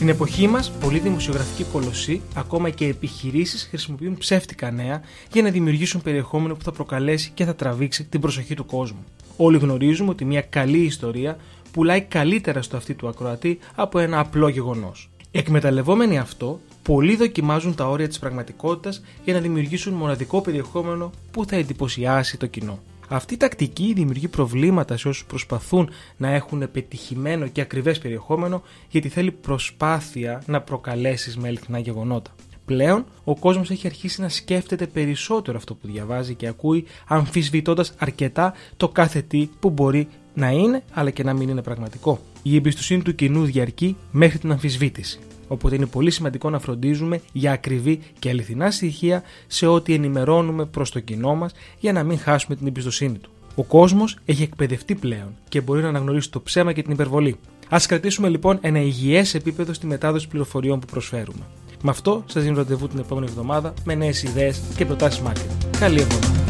Στην εποχή μας, πολλοί δημοσιογραφικοί κολοσσοί, ακόμα και επιχειρήσεις, χρησιμοποιούν ψεύτικα νέα για να δημιουργήσουν περιεχόμενο που θα προκαλέσει και θα τραβήξει την προσοχή του κόσμου. Όλοι γνωρίζουμε ότι μια καλή ιστορία πουλάει καλύτερα στο αυτή του ακροατή από ένα απλό γεγονός. Εκμεταλλευόμενοι αυτό, πολλοί δοκιμάζουν τα όρια της πραγματικότητας για να δημιουργήσουν μοναδικό περιεχόμενο που θα εντυπωσιάσει το κοινό. Αυτή η τακτική δημιουργεί προβλήματα σε όσους προσπαθούν να έχουν πετυχημένο και ακριβές περιεχόμενο, γιατί θέλει προσπάθεια να προκαλέσεις με αληθινά γεγονότα. Πλέον, ο κόσμος έχει αρχίσει να σκέφτεται περισσότερο αυτό που διαβάζει και ακούει, αμφισβητώντας αρκετά το κάθε τι που μπορεί να είναι, αλλά και να μην είναι πραγματικό. Η εμπιστοσύνη του κοινού διαρκεί μέχρι την αμφισβήτηση. Οπότε είναι πολύ σημαντικό να φροντίζουμε για ακριβή και αληθινά στοιχεία σε ό,τι ενημερώνουμε προς το κοινό μας για να μην χάσουμε την εμπιστοσύνη του. Ο κόσμος έχει εκπαιδευτεί πλέον και μπορεί να αναγνωρίσει το ψέμα και την υπερβολή. Α κρατήσουμε λοιπόν ένα υγιές επίπεδο στη μετάδοση πληροφοριών που προσφέρουμε. Με αυτό σας δίνω ραντεβού την επόμενη εβδομάδα με νέες ιδέες και προτάσεις marketing. Καλή εβδομάδα.